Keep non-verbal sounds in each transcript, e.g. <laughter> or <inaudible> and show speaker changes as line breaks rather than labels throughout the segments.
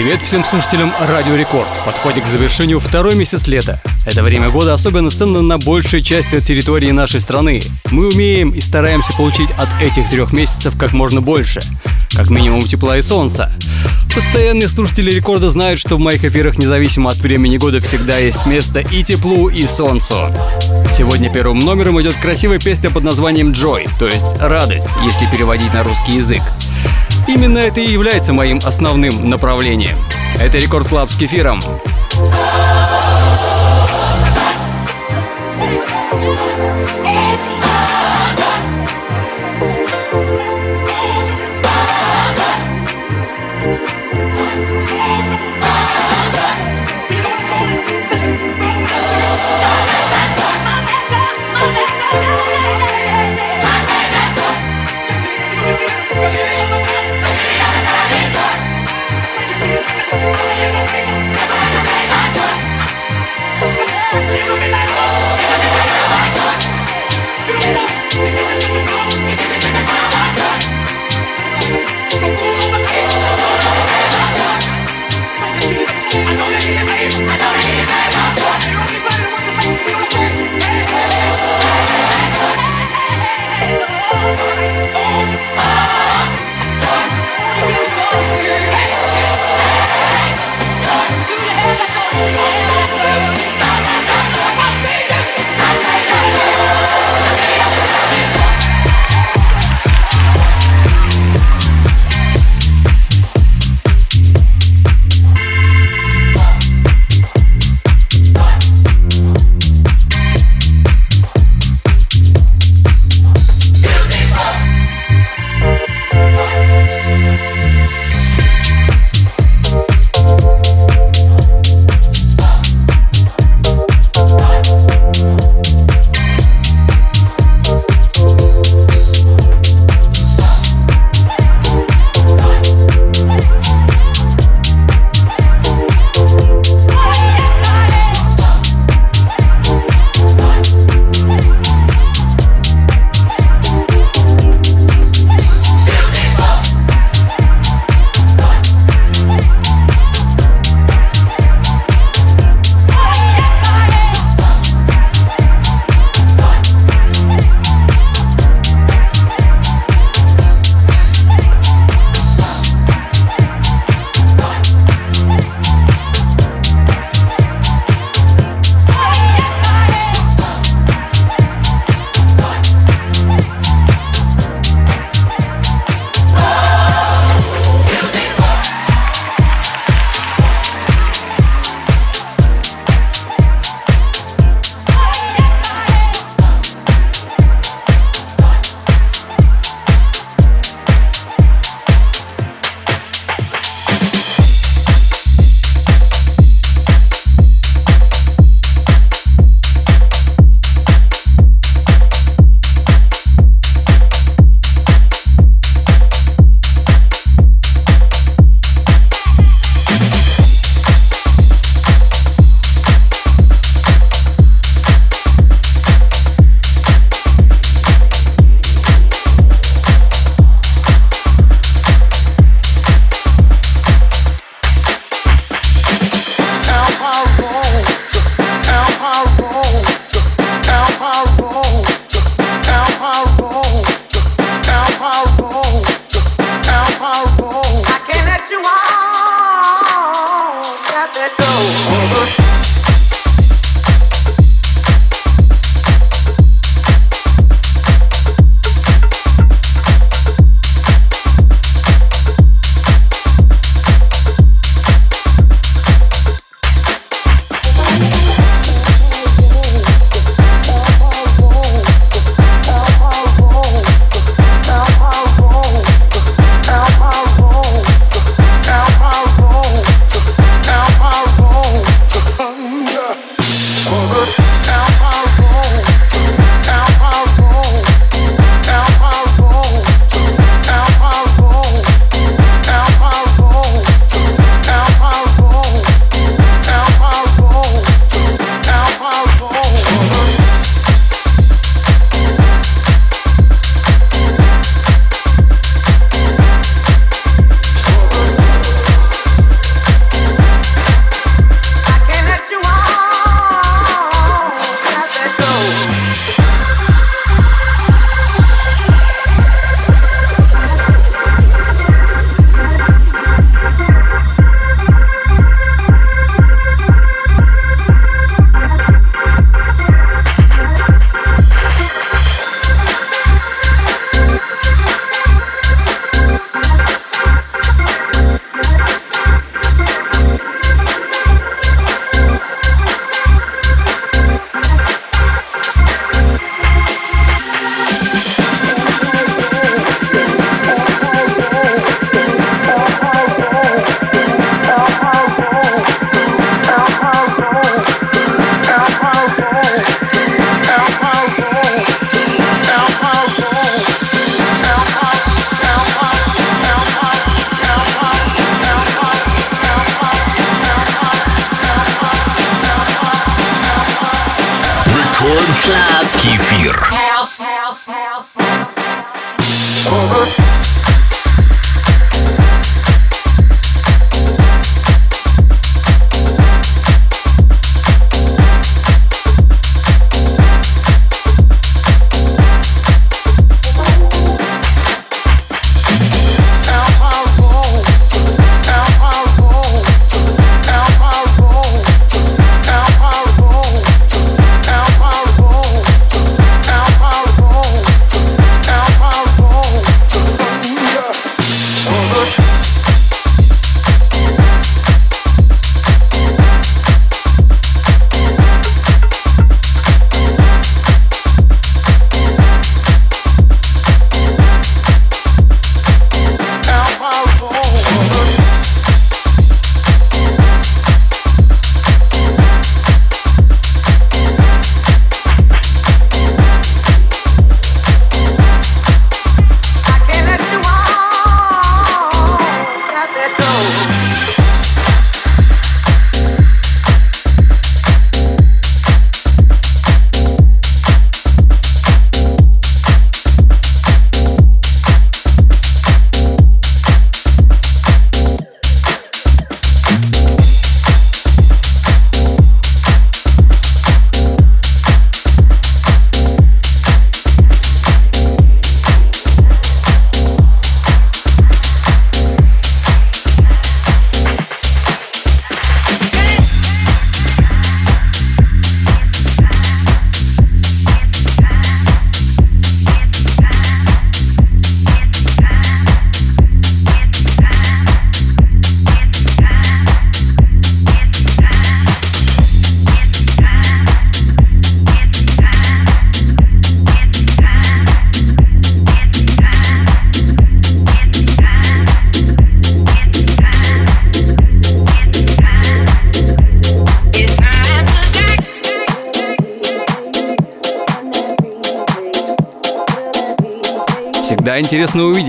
Привет всем слушателям Радио Рекорд. Подходит к завершению второй месяц лета. Это время года особенно ценно на большей части территории нашей страны. Мы умеем и стараемся получить от этих трех месяцев как можно больше. Как минимум тепла и солнца. Постоянные слушатели рекорда знают, что в моих эфирах независимо от времени года всегда есть место и теплу, и солнцу. Сегодня первым номером идет красивая песня под названием «Joy», то есть «Радость», если переводить на русский язык. Именно это и является моим основным направлением. Это Рекорд Клаб с кефиром. Club.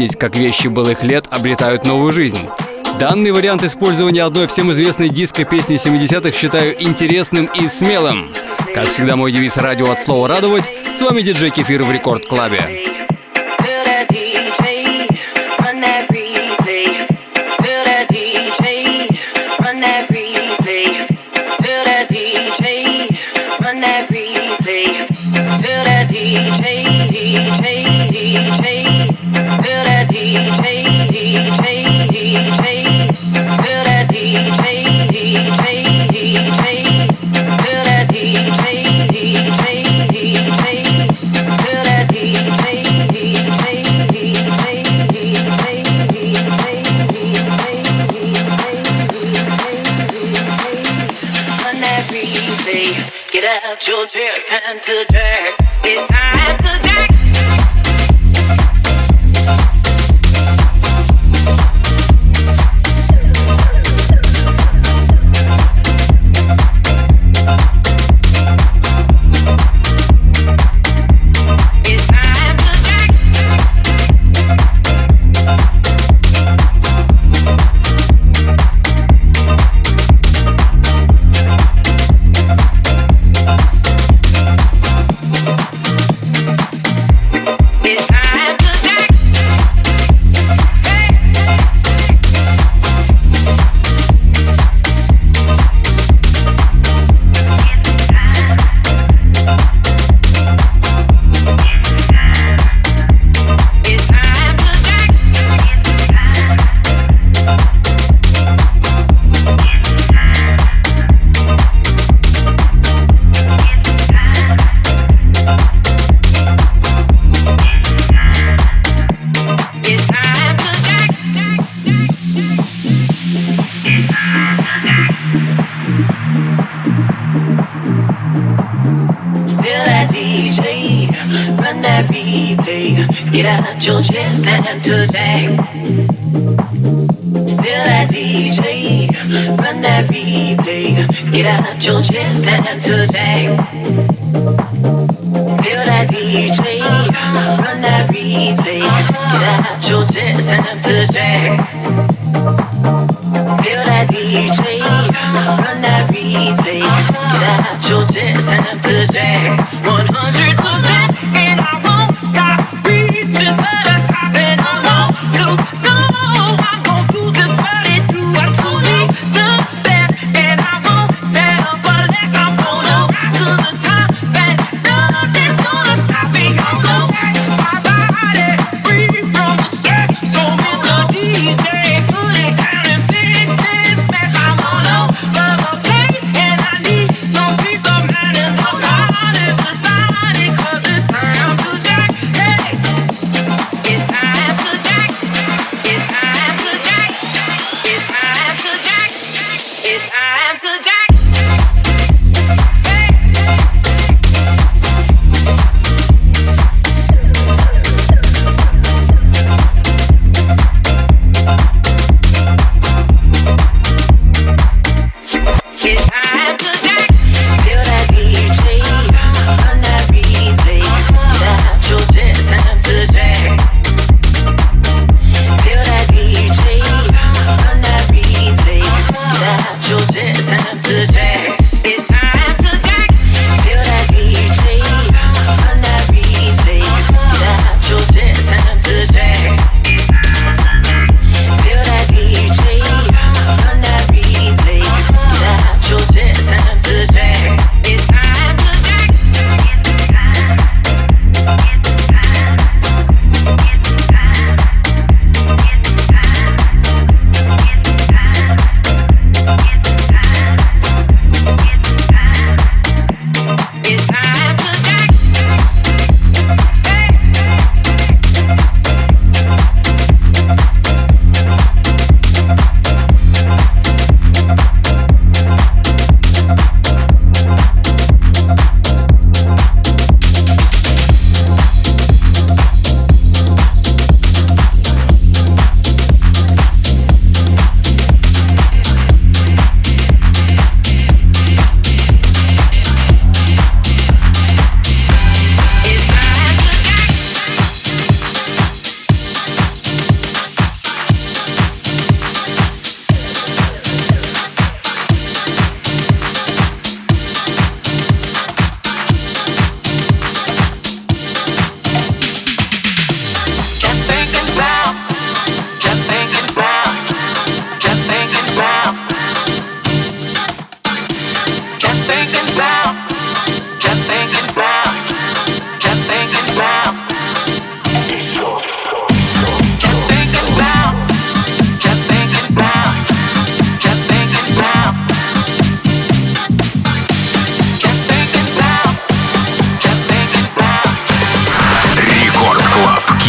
Увидеть, как вещи былых лет обретают новую жизнь. Данный вариант использования одной всем известной диско-песни 70-х считаю интересным и смелым. Как всегда, мой девиз «Радио от слова радовать». С вами диджей Кефир в Рекорд Клабе. Your chair. Time to drag. Your chest and today. Feel that DJ, run that replay. Get out your chest and today. Feel that DJ, run that replay. Get out your chest and today.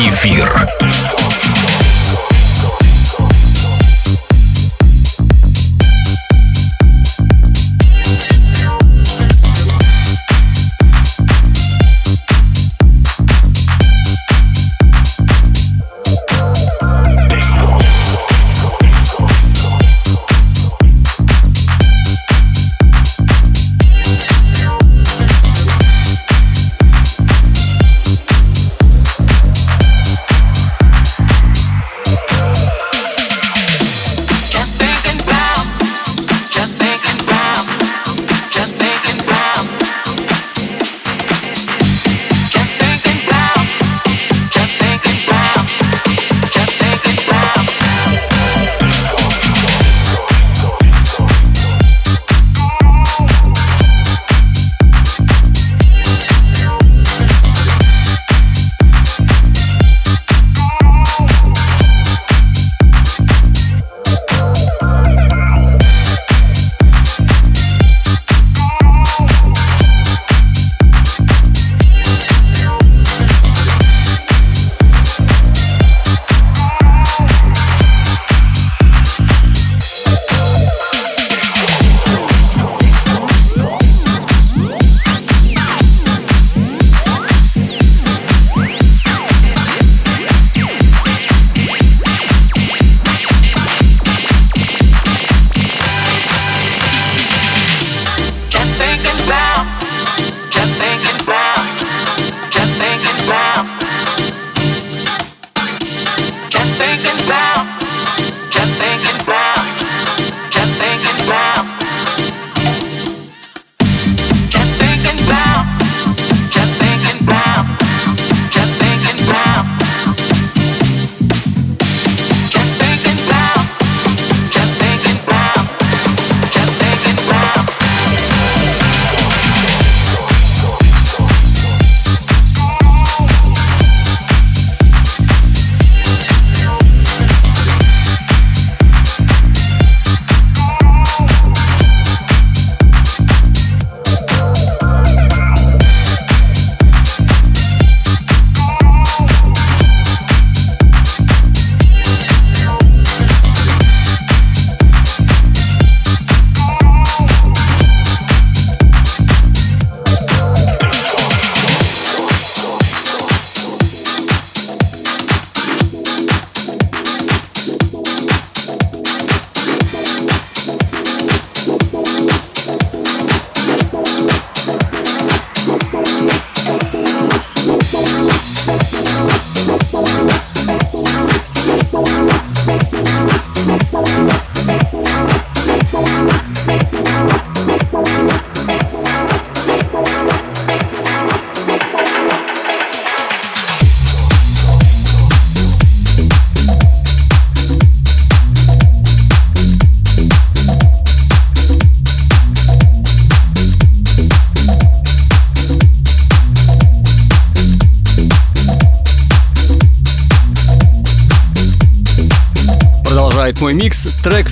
Кефир.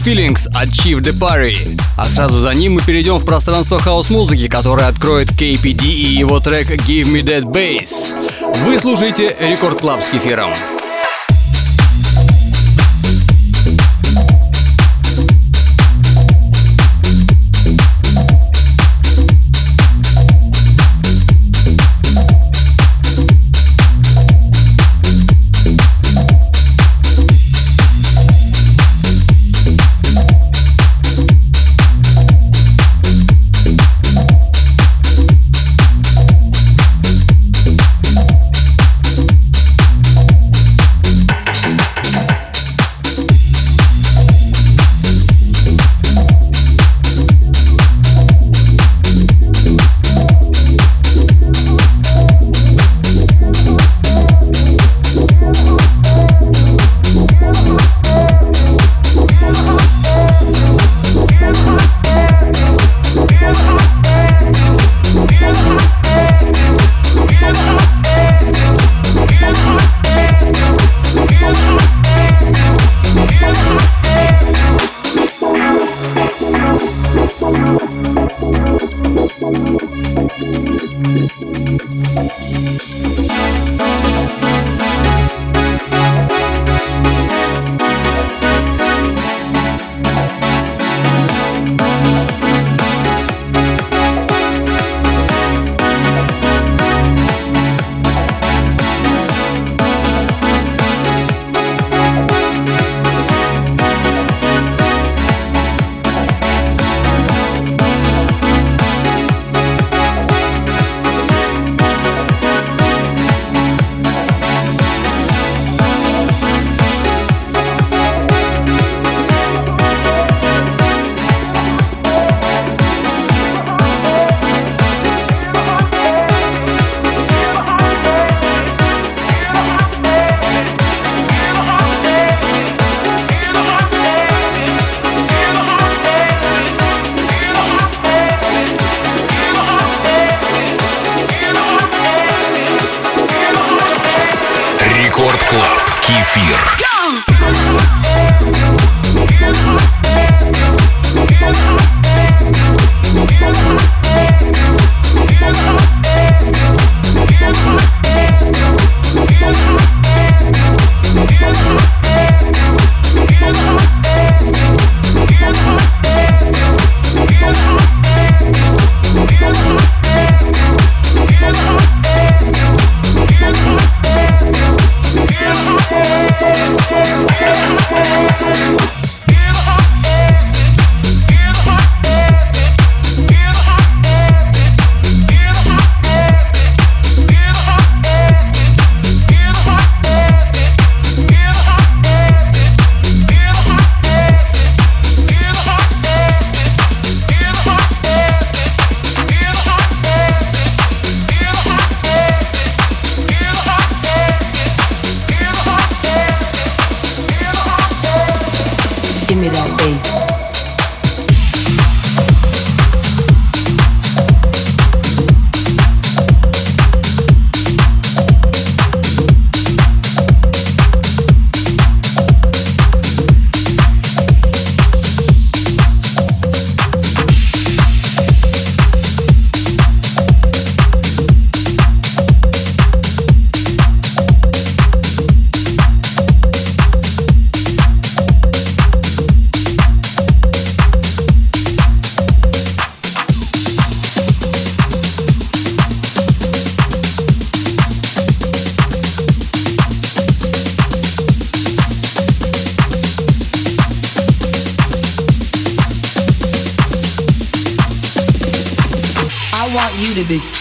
Feelings Chief the Party. А сразу за ним мы перейдем в пространство хаос-музыки, которое откроет KPD и его трек Give Me That Bass. Вы слушаете Рекорд Клаб с кефиром.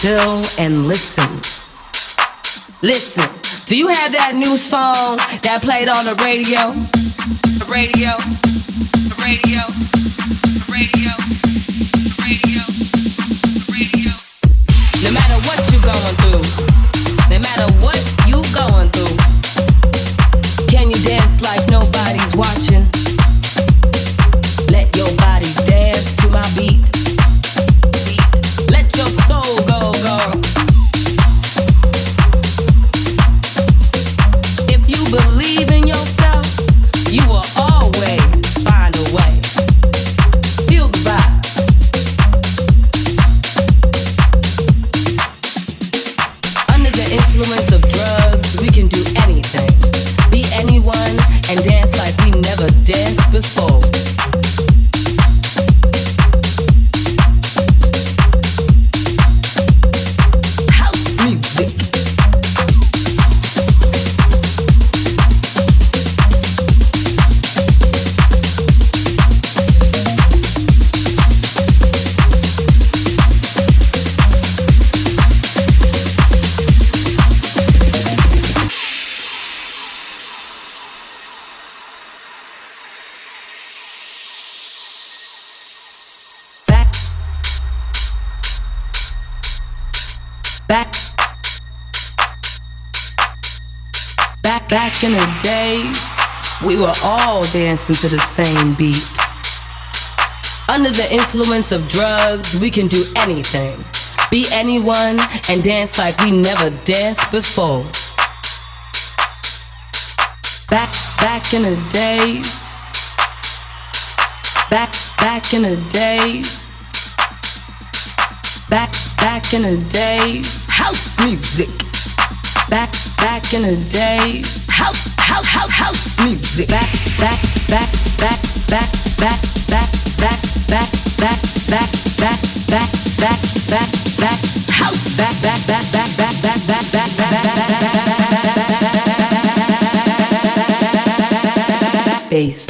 Still and listen. Listen. Do you have that new song that played on the radio? The radio. The radio. Back back in the days, we were all dancing to the same beat. Under the influence of drugs, we can do anything. Be anyone and dance like we never danced before. Back, back in the days. Back, back in the days. Back, back in the days. House music. Back, back in the days. House, house, house, house music. Back, back, back, back, back, back, back, back, back, back, back, back, back, back, back, back, house. Back, back, back, back, back, back, back, back, back, back, back, back, back, back, back, back, bass.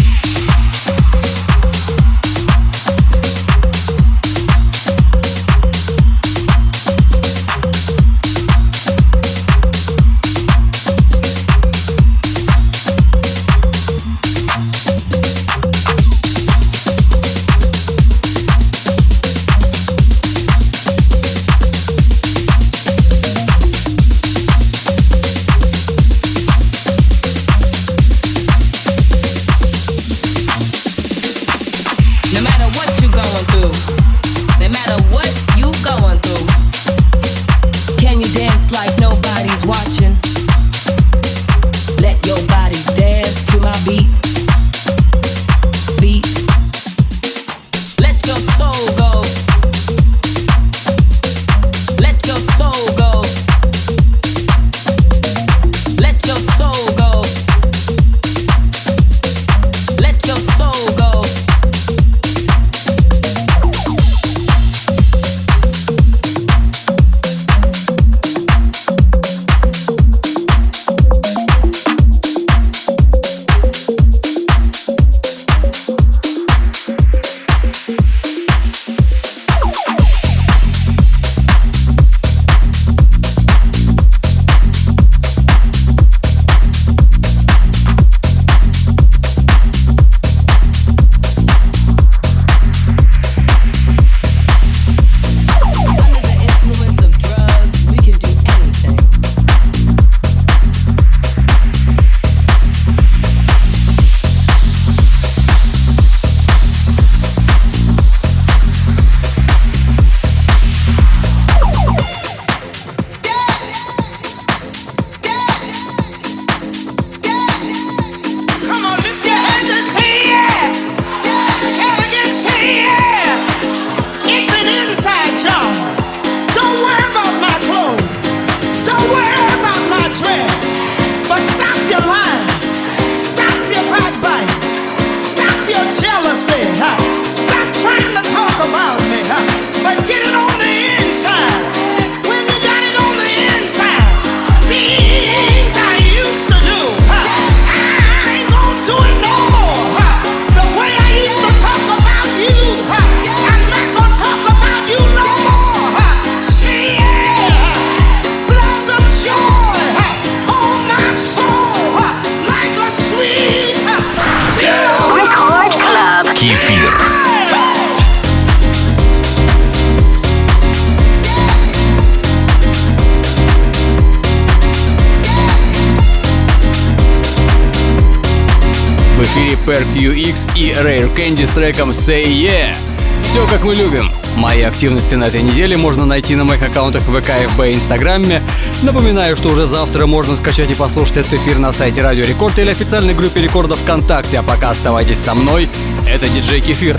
В эфире Per QX и Rare Candy с треком Say Yeah. Все как мы любим. Мои активности на этой неделе можно найти на моих аккаунтах ВК, ФБ и Инстаграме. Напоминаю, что уже завтра можно скачать и послушать этот эфир на сайте Радио Рекорд или официальной группе рекордов ВКонтакте. А пока оставайтесь со мной. Это диджей Кефир.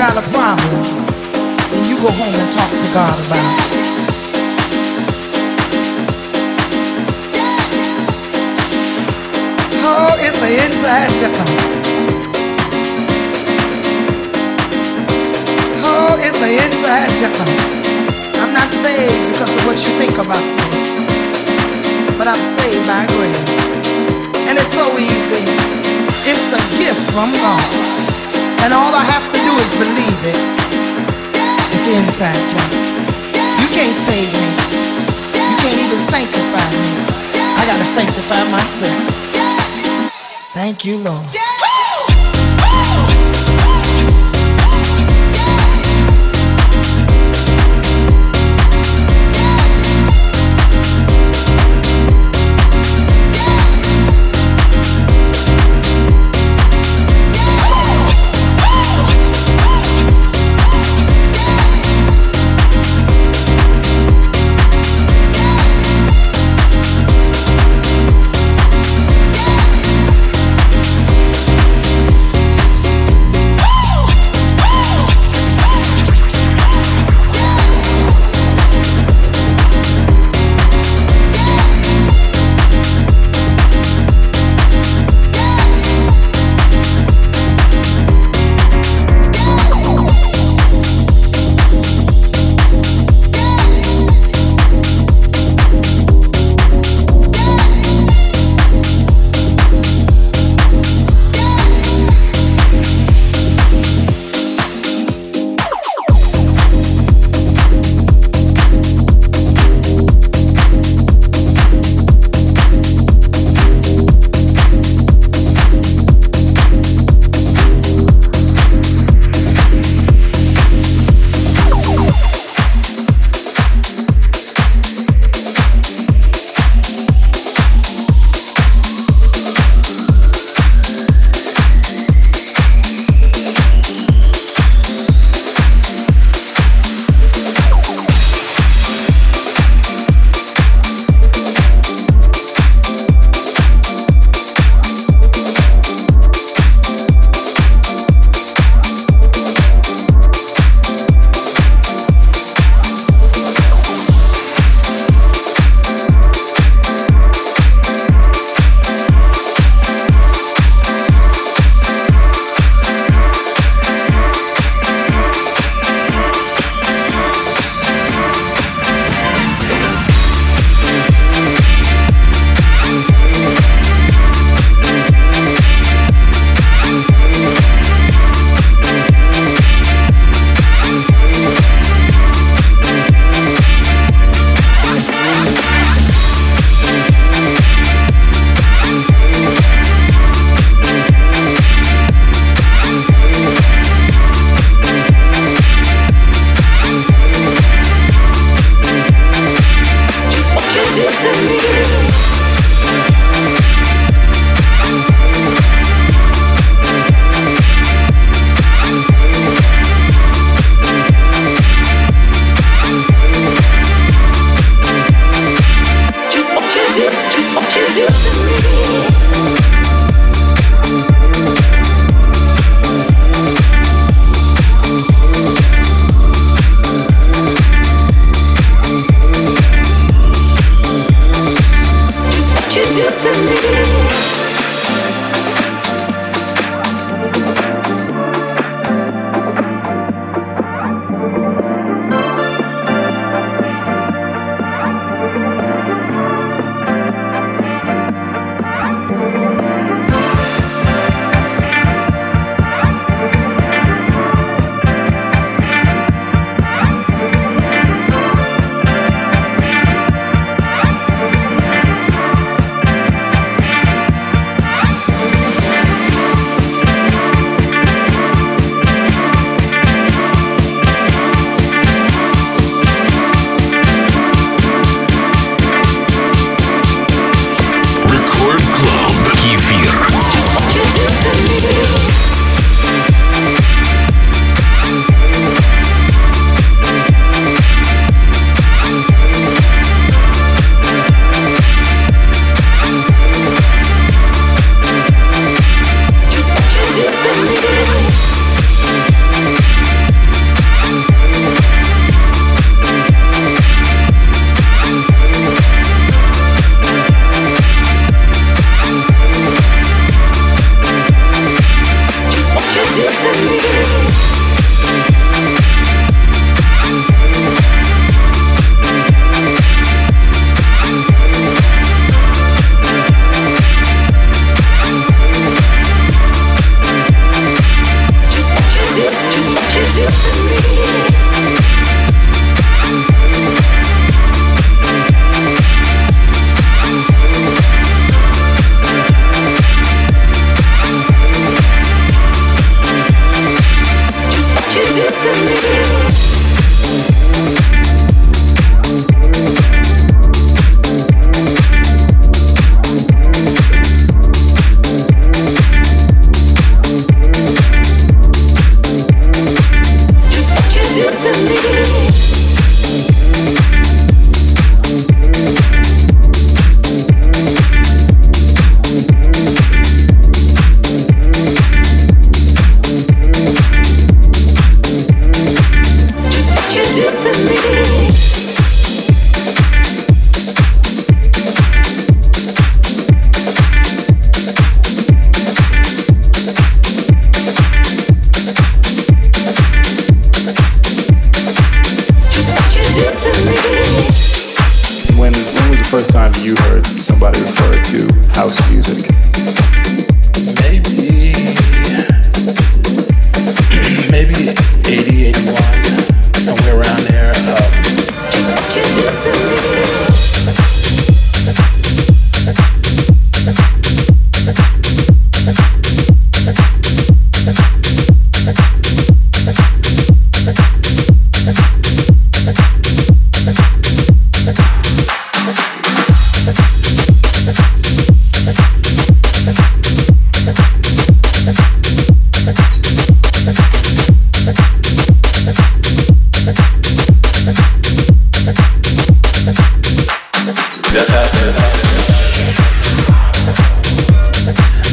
got a problem, then you go home and talk to God about it. Oh, it's an inside job. Oh, it's an inside job. I'm not saved because of what you think about me, but I'm saved by grace. And it's so easy. It's a gift from God. And all I have to do is believe it. It's inside, child. You can't save me. You can't even sanctify me. I gotta sanctify myself. Thank you, Lord.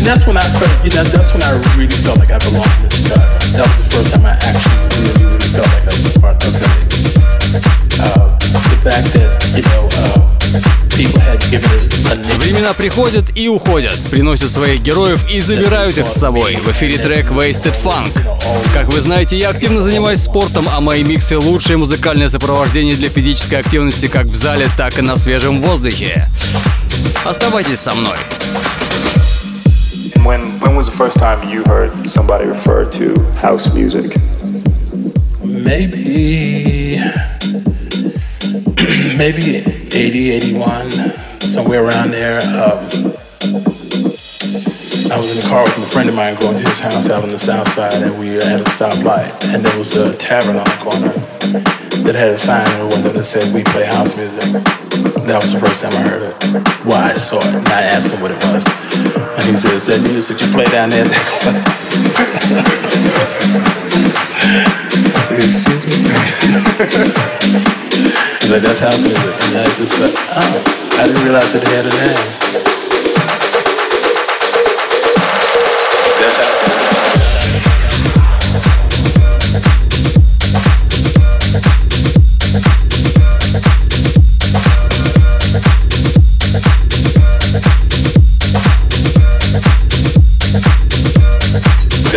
That's when I felt, you know, that's when I really felt like I belonged to the God. That was the first time I actually really, really felt like I was a part of something. Uh, the fact that, you know, uh, Времена
приходят и уходят, приносят своих героев и забирают их с собой. В эфире трек Wasted Funk.
Как вы знаете, я активно занимаюсь спортом,
а мои миксы — лучшее музыкальное сопровождение для физической активности как в зале, так и на свежем воздухе. Оставайтесь со мной.
When when was the first time you heard somebody refer to house music?
maybe <clears throat> maybe 80 81 somewhere around there um, i was in the car with a friend of mine going to his house out on the south side and we had a stoplight and there was a tavern on the corner that had a sign in the window that said we play house music that was the first time i heard it well i saw it and i asked him what it was and he said is that music you play down there <laughs> I said, excuse me? <laughs> He's like, that's house music. And I just said, oh, I didn't realize it had a name.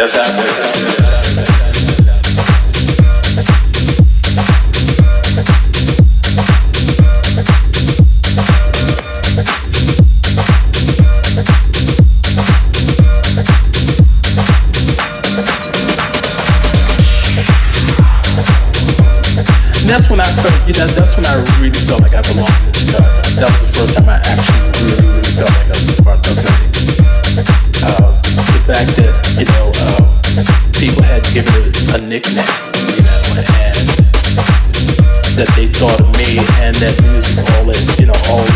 That's when I felt, you that's when I really felt like I belonged in Chicago. That was the first time I actually really, really felt like I was a part fact that, you know, uh, people had given it a nickname, you know, and that they thought of me and that music all in, you know, all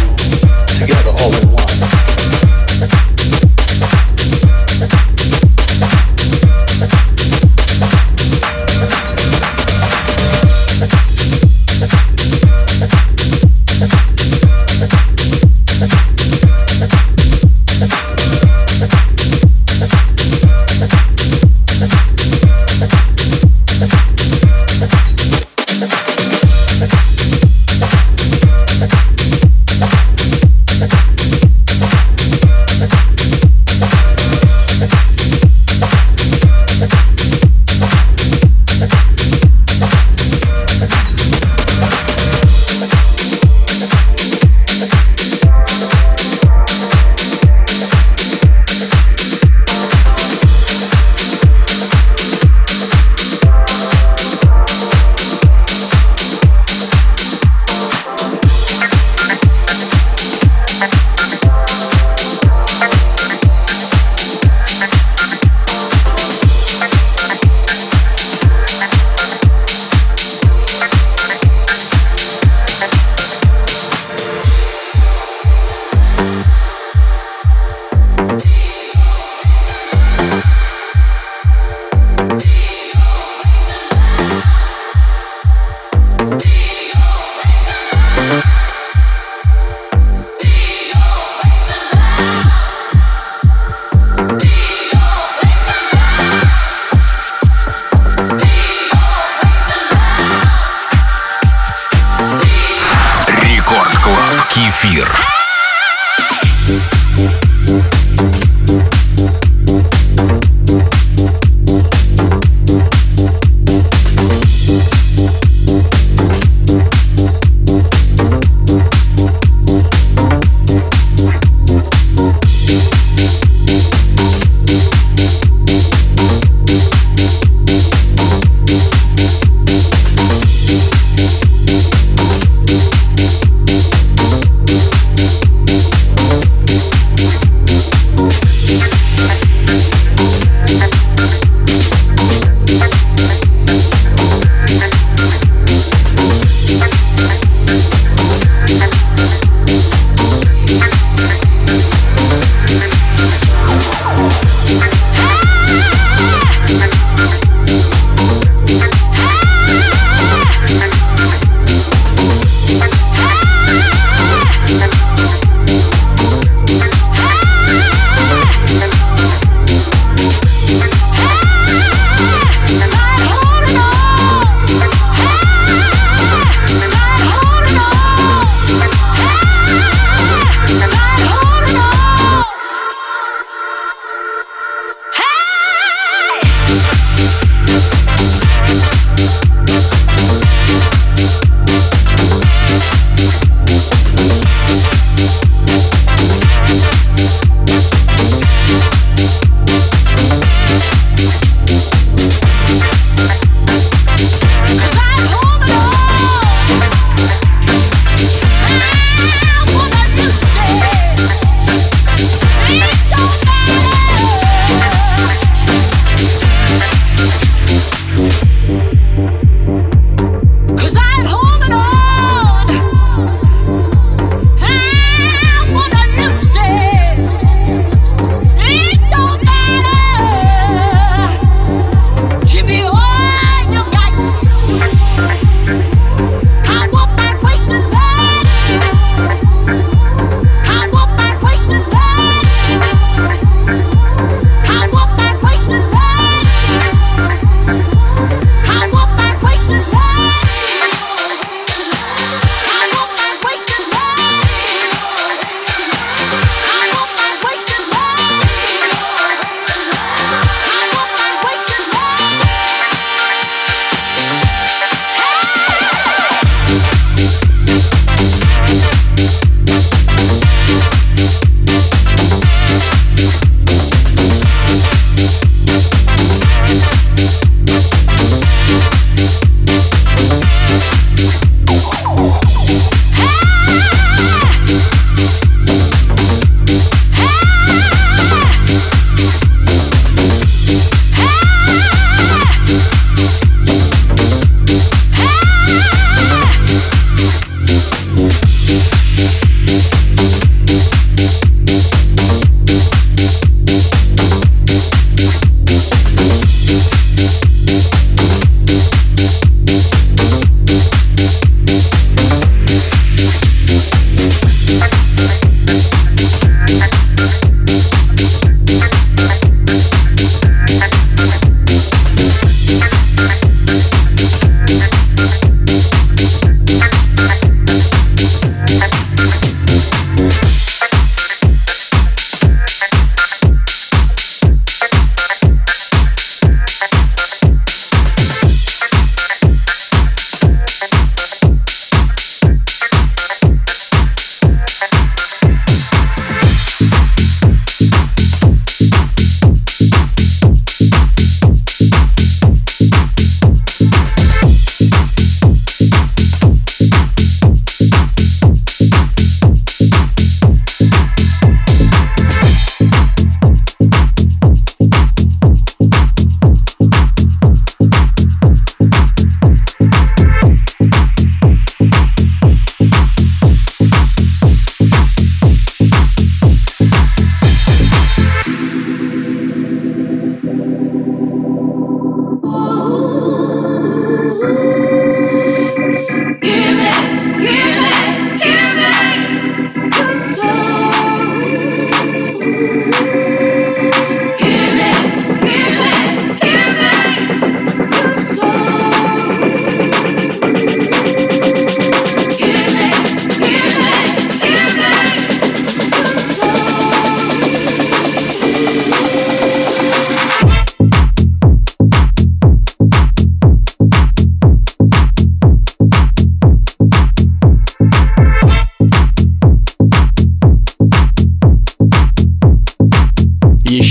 together, all in one.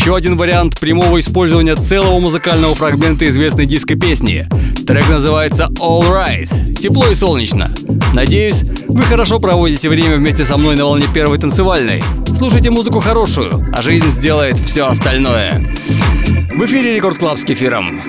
Еще один вариант прямого использования целого музыкального фрагмента известной диско-песни. Трек называется All Right. Тепло и солнечно. Надеюсь, вы хорошо проводите время вместе со мной на волне первой танцевальной. Слушайте музыку хорошую, а жизнь сделает все остальное. В эфире Рекорд Клаб с кефиром.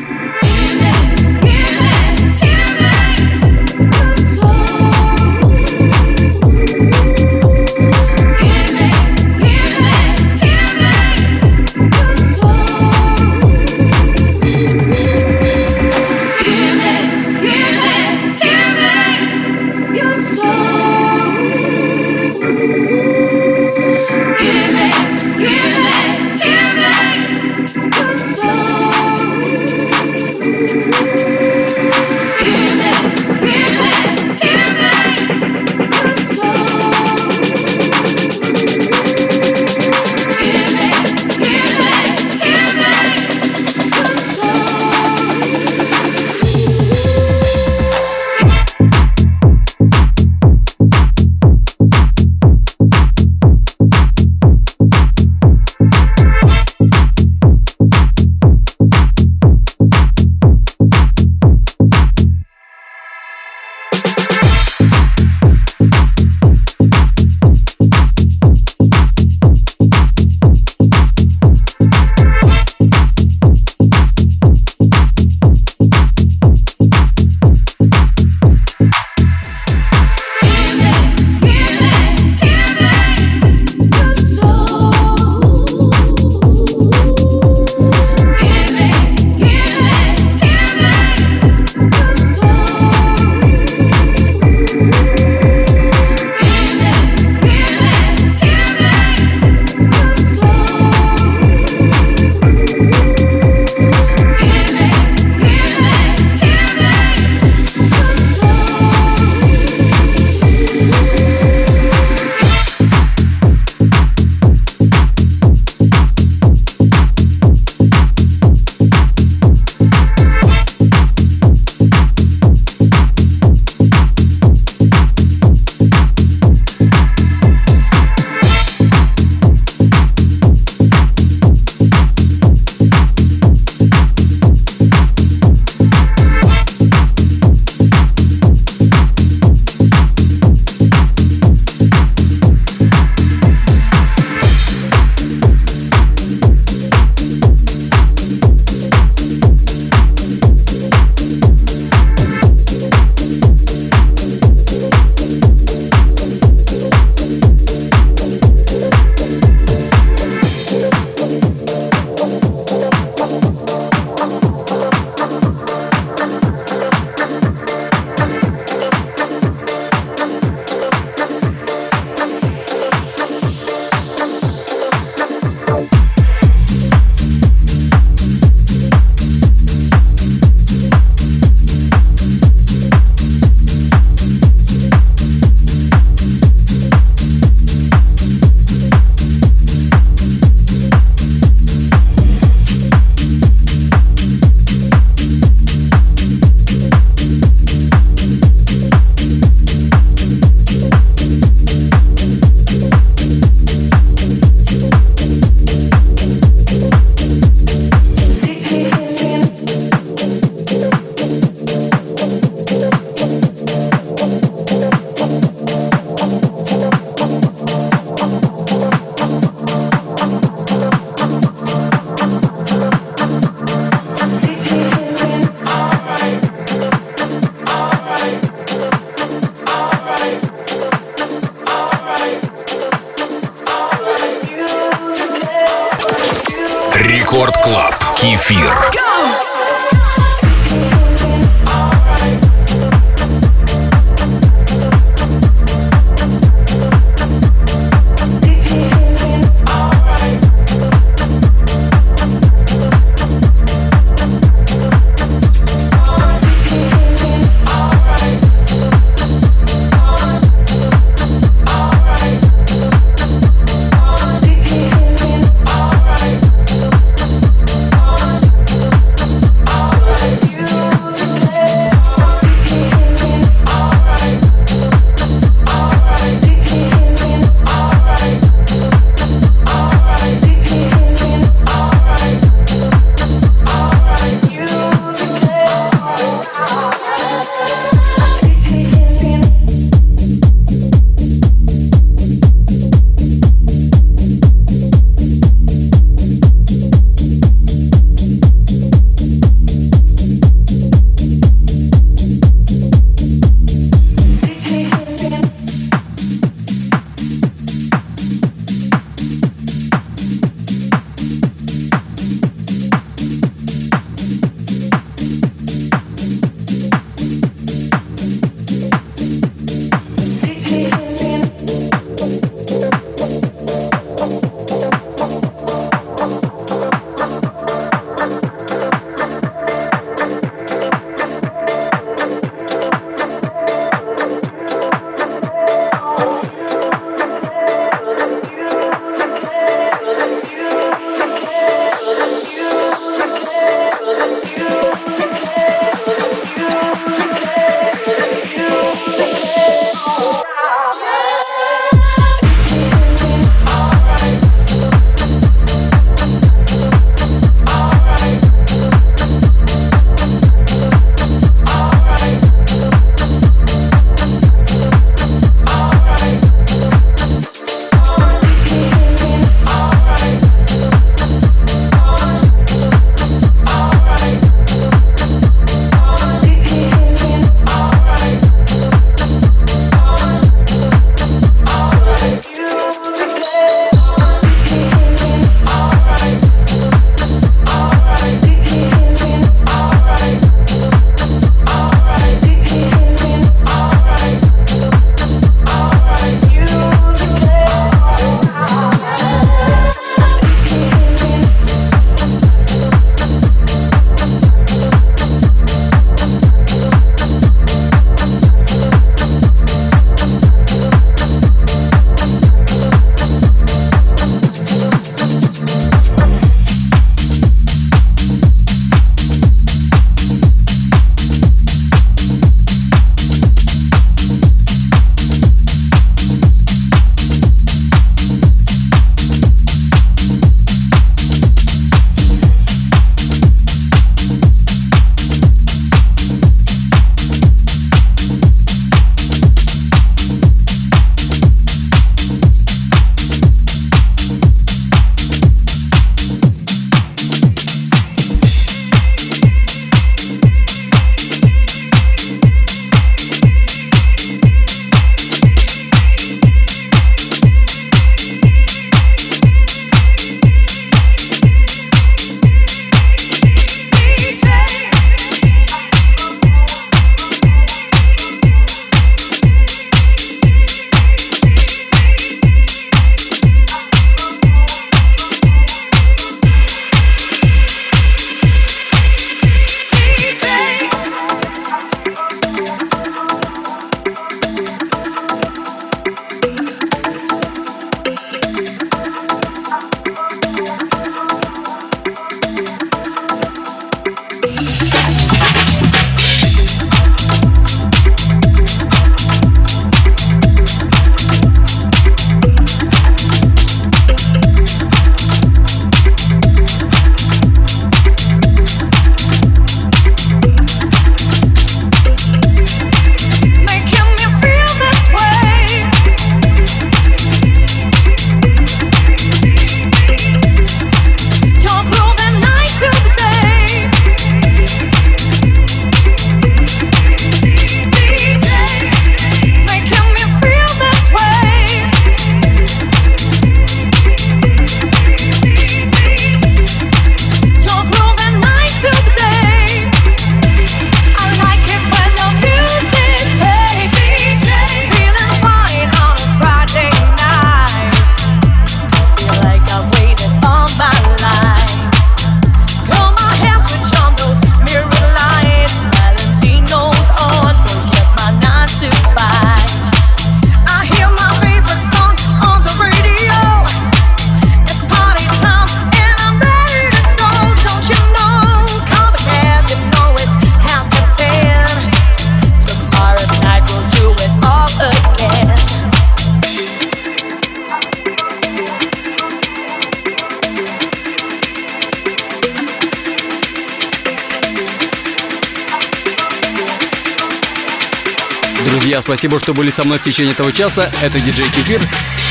Спасибо, что были со мной в течение этого часа. Это диджей Кефир.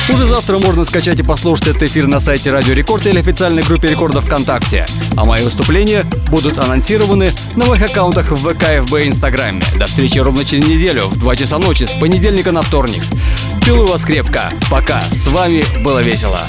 Уже завтра можно скачать и послушать этот эфир на сайте Радио Рекорд или официальной группе рекордов ВКонтакте. А мои выступления будут анонсированы на моих аккаунтах в ВК, ФБ и Инстаграме. До встречи ровно через неделю в 2 часа ночи с понедельника на вторник. Целую вас крепко. Пока. С вами было весело.